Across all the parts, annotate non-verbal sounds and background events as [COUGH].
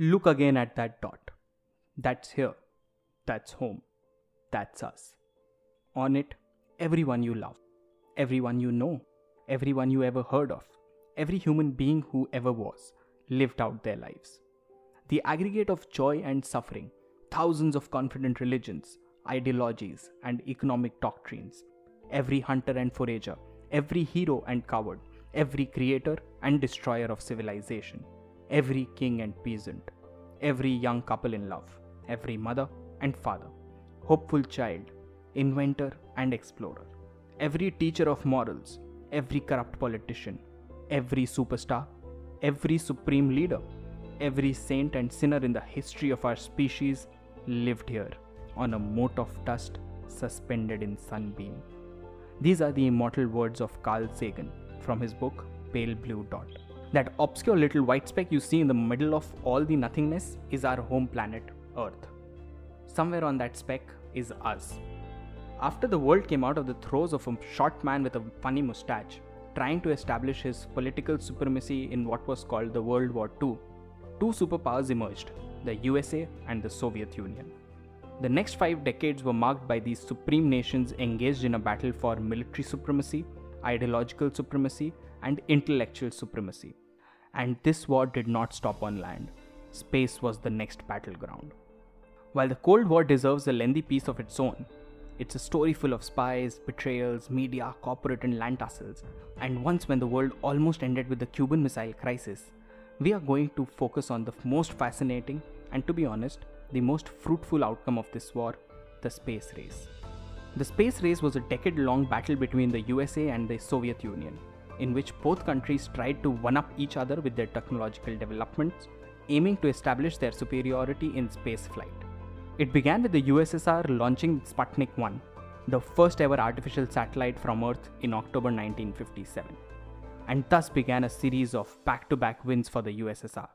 Look again at that dot. That's here. That's home. That's us. On it, everyone you love, everyone you know, everyone you ever heard of, every human being who ever was, lived out their lives. The aggregate of joy and suffering, thousands of confident religions, ideologies, and economic doctrines, every hunter and forager, every hero and coward, every creator and destroyer of civilization, every king and peasant, every young couple in love, every mother and father, hopeful child, inventor and explorer, every teacher of morals, every corrupt politician, every superstar, every supreme leader, every saint and sinner in the history of our species lived here on a mote of dust suspended in sunbeam. These are the immortal words of Carl Sagan from his book Pale Blue Dot. That obscure little white speck you see in the middle of all the nothingness is our home planet, Earth. Somewhere on that speck is us. After the world came out of the throes of a short man with a funny mustache, trying to establish his political supremacy in what was called the World War II, two superpowers emerged the USA and the Soviet Union. The next five decades were marked by these supreme nations engaged in a battle for military supremacy, ideological supremacy, and intellectual supremacy. And this war did not stop on land. Space was the next battleground. While the Cold War deserves a lengthy piece of its own, it's a story full of spies, betrayals, media, corporate, and land tussles. And once, when the world almost ended with the Cuban Missile Crisis, we are going to focus on the most fascinating and, to be honest, the most fruitful outcome of this war the space race. The space race was a decade long battle between the USA and the Soviet Union, in which both countries tried to one up each other with their technological developments, aiming to establish their superiority in space flight. It began with the USSR launching Sputnik 1, the first ever artificial satellite from Earth in October 1957, and thus began a series of back to back wins for the USSR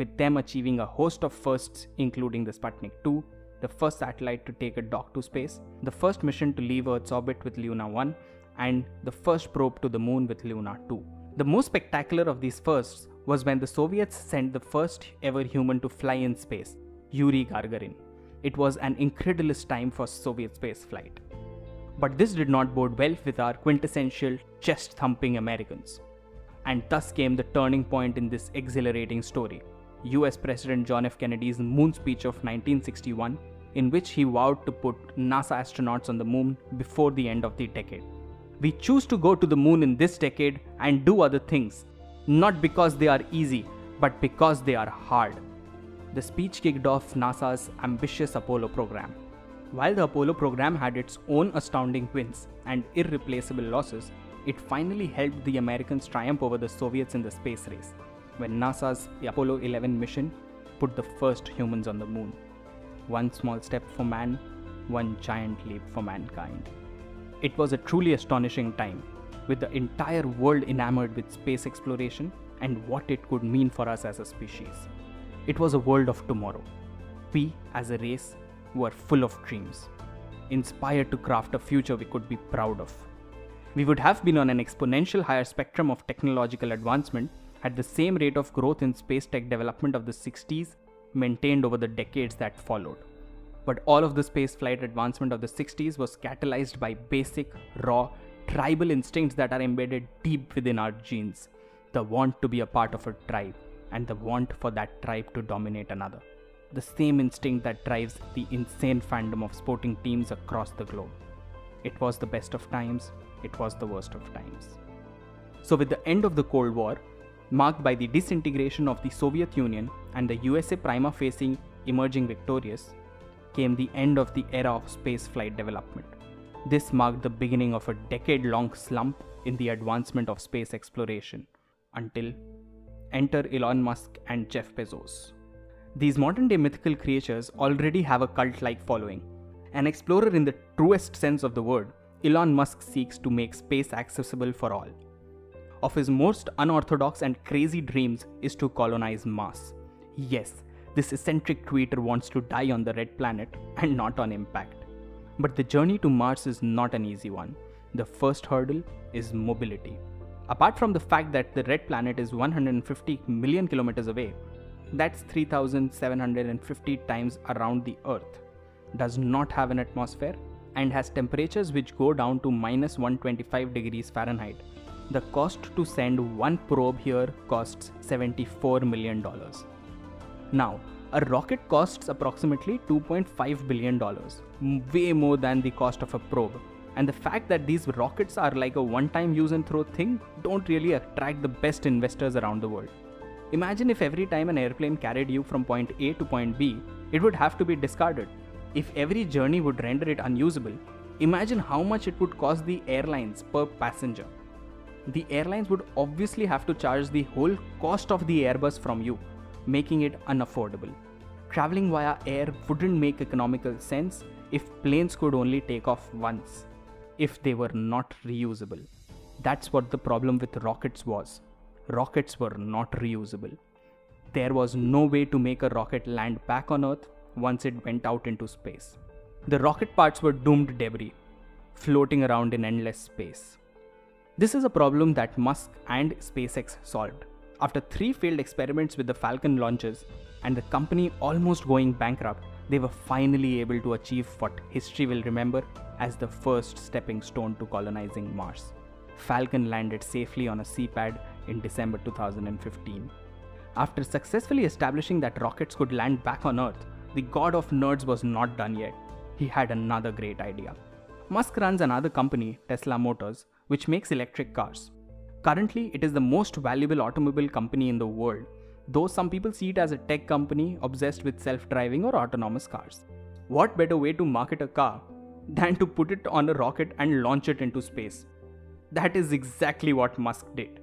with them achieving a host of firsts, including the Sputnik 2, the first satellite to take a dock to space, the first mission to leave Earth's orbit with Luna 1, and the first probe to the moon with Luna 2. The most spectacular of these firsts was when the Soviets sent the first ever human to fly in space, Yuri Gagarin. It was an incredulous time for Soviet space flight. But this did not bode well with our quintessential chest thumping Americans. And thus came the turning point in this exhilarating story. US President John F. Kennedy's moon speech of 1961, in which he vowed to put NASA astronauts on the moon before the end of the decade. We choose to go to the moon in this decade and do other things, not because they are easy, but because they are hard. The speech kicked off NASA's ambitious Apollo program. While the Apollo program had its own astounding wins and irreplaceable losses, it finally helped the Americans triumph over the Soviets in the space race when NASA's Apollo 11 mission put the first humans on the moon. One small step for man, one giant leap for mankind. It was a truly astonishing time, with the entire world enamored with space exploration and what it could mean for us as a species. It was a world of tomorrow. We, as a race, were full of dreams, inspired to craft a future we could be proud of. We would have been on an exponential higher spectrum of technological advancement had the same rate of growth in space tech development of the 60s maintained over the decades that followed. But all of the spaceflight advancement of the 60s was catalyzed by basic, raw, tribal instincts that are embedded deep within our genes the want to be a part of a tribe, and the want for that tribe to dominate another. The same instinct that drives the insane fandom of sporting teams across the globe. It was the best of times, it was the worst of times. So, with the end of the Cold War, marked by the disintegration of the Soviet Union and the USA prima facie emerging victorious, came the end of the era of spaceflight development. This marked the beginning of a decade long slump in the advancement of space exploration until enter Elon Musk and Jeff Bezos. These modern day mythical creatures already have a cult like following. An explorer in the truest sense of the word, Elon Musk seeks to make space accessible for all of his most unorthodox and crazy dreams is to colonize Mars. Yes, this eccentric tweeter wants to die on the red planet and not on impact. But the journey to Mars is not an easy one. The first hurdle is mobility. Apart from the fact that the red planet is 150 million kilometers away, that's 3750 times around the Earth, does not have an atmosphere and has temperatures which go down to minus 125 degrees Fahrenheit, the cost to send one probe here costs $74 million. Now, a rocket costs approximately $2.5 billion, way more than the cost of a probe. And the fact that these rockets are like a one time use and throw thing don't really attract the best investors around the world. Imagine if every time an airplane carried you from point A to point B, it would have to be discarded. If every journey would render it unusable, imagine how much it would cost the airlines per passenger. The airlines would obviously have to charge the whole cost of the Airbus from you, making it unaffordable. Traveling via air wouldn't make economical sense if planes could only take off once, if they were not reusable. That's what the problem with rockets was. Rockets were not reusable. There was no way to make a rocket land back on Earth once it went out into space. The rocket parts were doomed debris, floating around in endless space. This is a problem that Musk and SpaceX solved. After three failed experiments with the Falcon launches and the company almost going bankrupt, they were finally able to achieve what history will remember as the first stepping stone to colonizing Mars. Falcon landed safely on a seapad in December 2015. After successfully establishing that rockets could land back on Earth, the god of nerds was not done yet. He had another great idea. Musk runs another company, Tesla Motors, which makes electric cars. Currently, it is the most valuable automobile company in the world, though some people see it as a tech company obsessed with self driving or autonomous cars. What better way to market a car than to put it on a rocket and launch it into space? That is exactly what Musk did.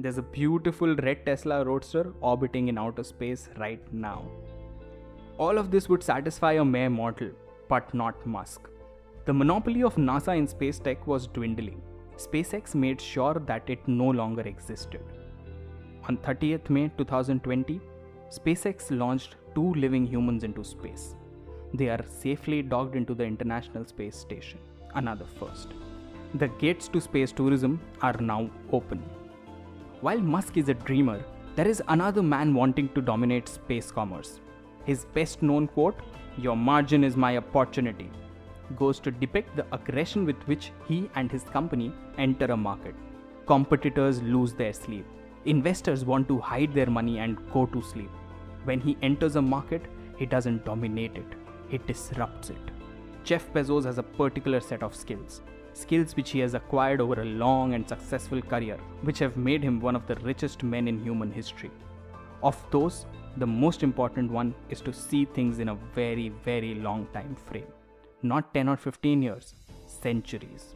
There's a beautiful red Tesla Roadster orbiting in outer space right now. All of this would satisfy a mere mortal, but not Musk. The monopoly of NASA in space tech was dwindling. SpaceX made sure that it no longer existed. On 30th May 2020, SpaceX launched two living humans into space. They are safely docked into the International Space Station, another first. The gates to space tourism are now open. While Musk is a dreamer, there is another man wanting to dominate space commerce. His best known quote, Your margin is my opportunity, goes to depict the aggression with which he and his company enter a market. Competitors lose their sleep. Investors want to hide their money and go to sleep. When he enters a market, he doesn't dominate it, he disrupts it. Jeff Bezos has a particular set of skills, skills which he has acquired over a long and successful career, which have made him one of the richest men in human history. Of those, the most important one is to see things in a very, very long time frame. Not 10 or 15 years, centuries.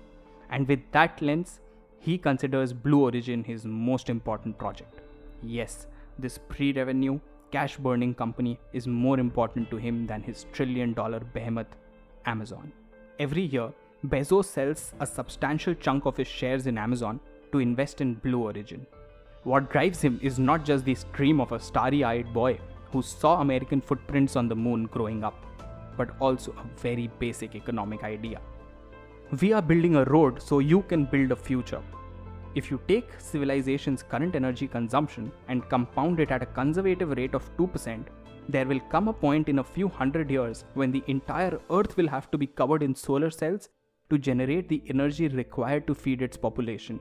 And with that lens, he considers Blue Origin his most important project. Yes, this pre revenue, cash burning company is more important to him than his trillion dollar behemoth, Amazon. Every year, Bezos sells a substantial chunk of his shares in Amazon to invest in Blue Origin. What drives him is not just the dream of a starry eyed boy who saw American footprints on the moon growing up, but also a very basic economic idea. We are building a road so you can build a future. If you take civilization's current energy consumption and compound it at a conservative rate of 2%, there will come a point in a few hundred years when the entire Earth will have to be covered in solar cells to generate the energy required to feed its population.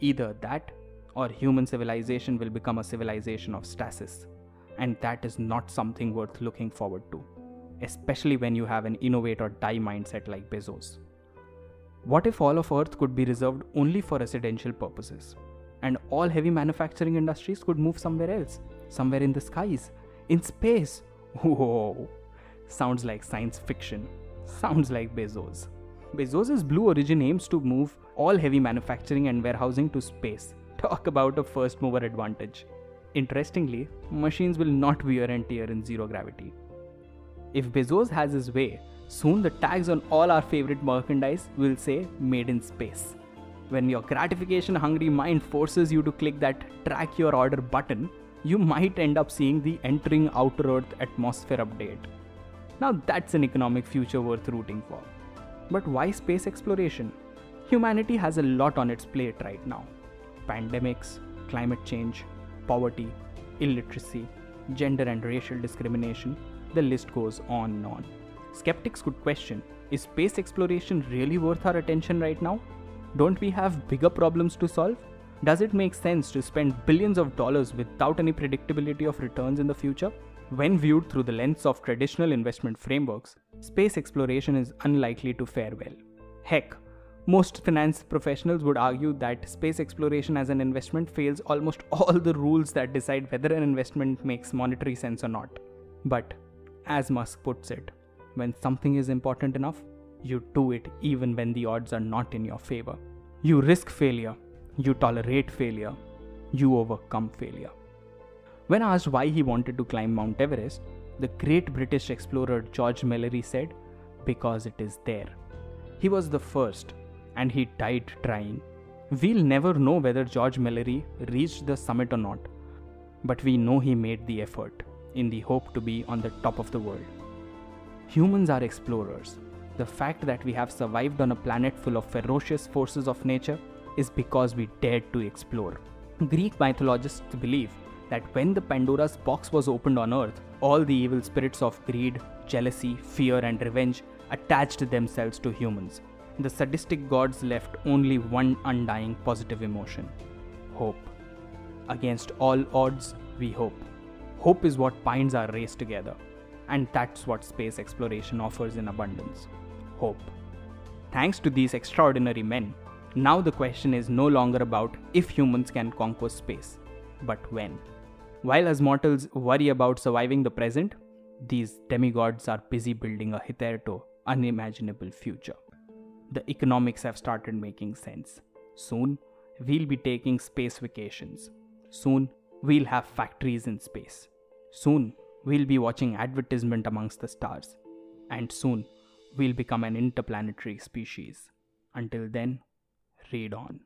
Either that or human civilization will become a civilization of stasis. And that is not something worth looking forward to, especially when you have an innovate or die mindset like Bezos. What if all of Earth could be reserved only for residential purposes? And all heavy manufacturing industries could move somewhere else, somewhere in the skies, in space. [LAUGHS] Whoa! Sounds like science fiction. Sounds like Bezos. Bezos' Blue Origin aims to move all heavy manufacturing and warehousing to space [LAUGHS] Talk about a first mover advantage. Interestingly, machines will not wear and tear in zero gravity. If Bezos has his way, soon the tags on all our favorite merchandise will say made in space. When your gratification hungry mind forces you to click that track your order button, you might end up seeing the entering outer earth atmosphere update. Now that's an economic future worth rooting for. But why space exploration? Humanity has a lot on its plate right now pandemics, climate change, poverty, illiteracy, gender and racial discrimination, the list goes on and on. Skeptics could question is space exploration really worth our attention right now? Don't we have bigger problems to solve? Does it make sense to spend billions of dollars without any predictability of returns in the future? When viewed through the lens of traditional investment frameworks, space exploration is unlikely to fare well. Heck, most finance professionals would argue that space exploration as an investment fails almost [LAUGHS] all the rules that decide whether an investment makes monetary sense or not. But, as Musk puts it, when something is important enough, you do it even when the odds are not in your favor. You risk failure, you tolerate failure, you overcome failure. When asked why he wanted to climb Mount Everest, the great British explorer George Mallory said, Because it is there. He was the first, and he died trying. We'll never know whether George Mallory reached the summit or not, but we know he made the effort in the hope to be on the top of the world. Humans are explorers. The fact that we have survived on a planet full of ferocious forces of nature is because we dared to explore. Greek mythologists believe that when the Pandora's box was opened on Earth, all the evil spirits of greed, jealousy, fear, and revenge attached themselves to humans. The sadistic gods left only one undying positive emotion hope. Against all odds, we hope. Hope is what binds our race together. And that's what space exploration offers in abundance hope. Thanks to these extraordinary men, now the question is no longer about if humans can conquer space, but when. While as mortals worry about surviving the present, these demigods are busy building a hitherto unimaginable future. The economics have started making sense. Soon, we'll be taking space vacations. Soon, we'll have factories in space. Soon, we'll be watching advertisement amongst the stars. And soon, we'll become an interplanetary species. Until then, read on.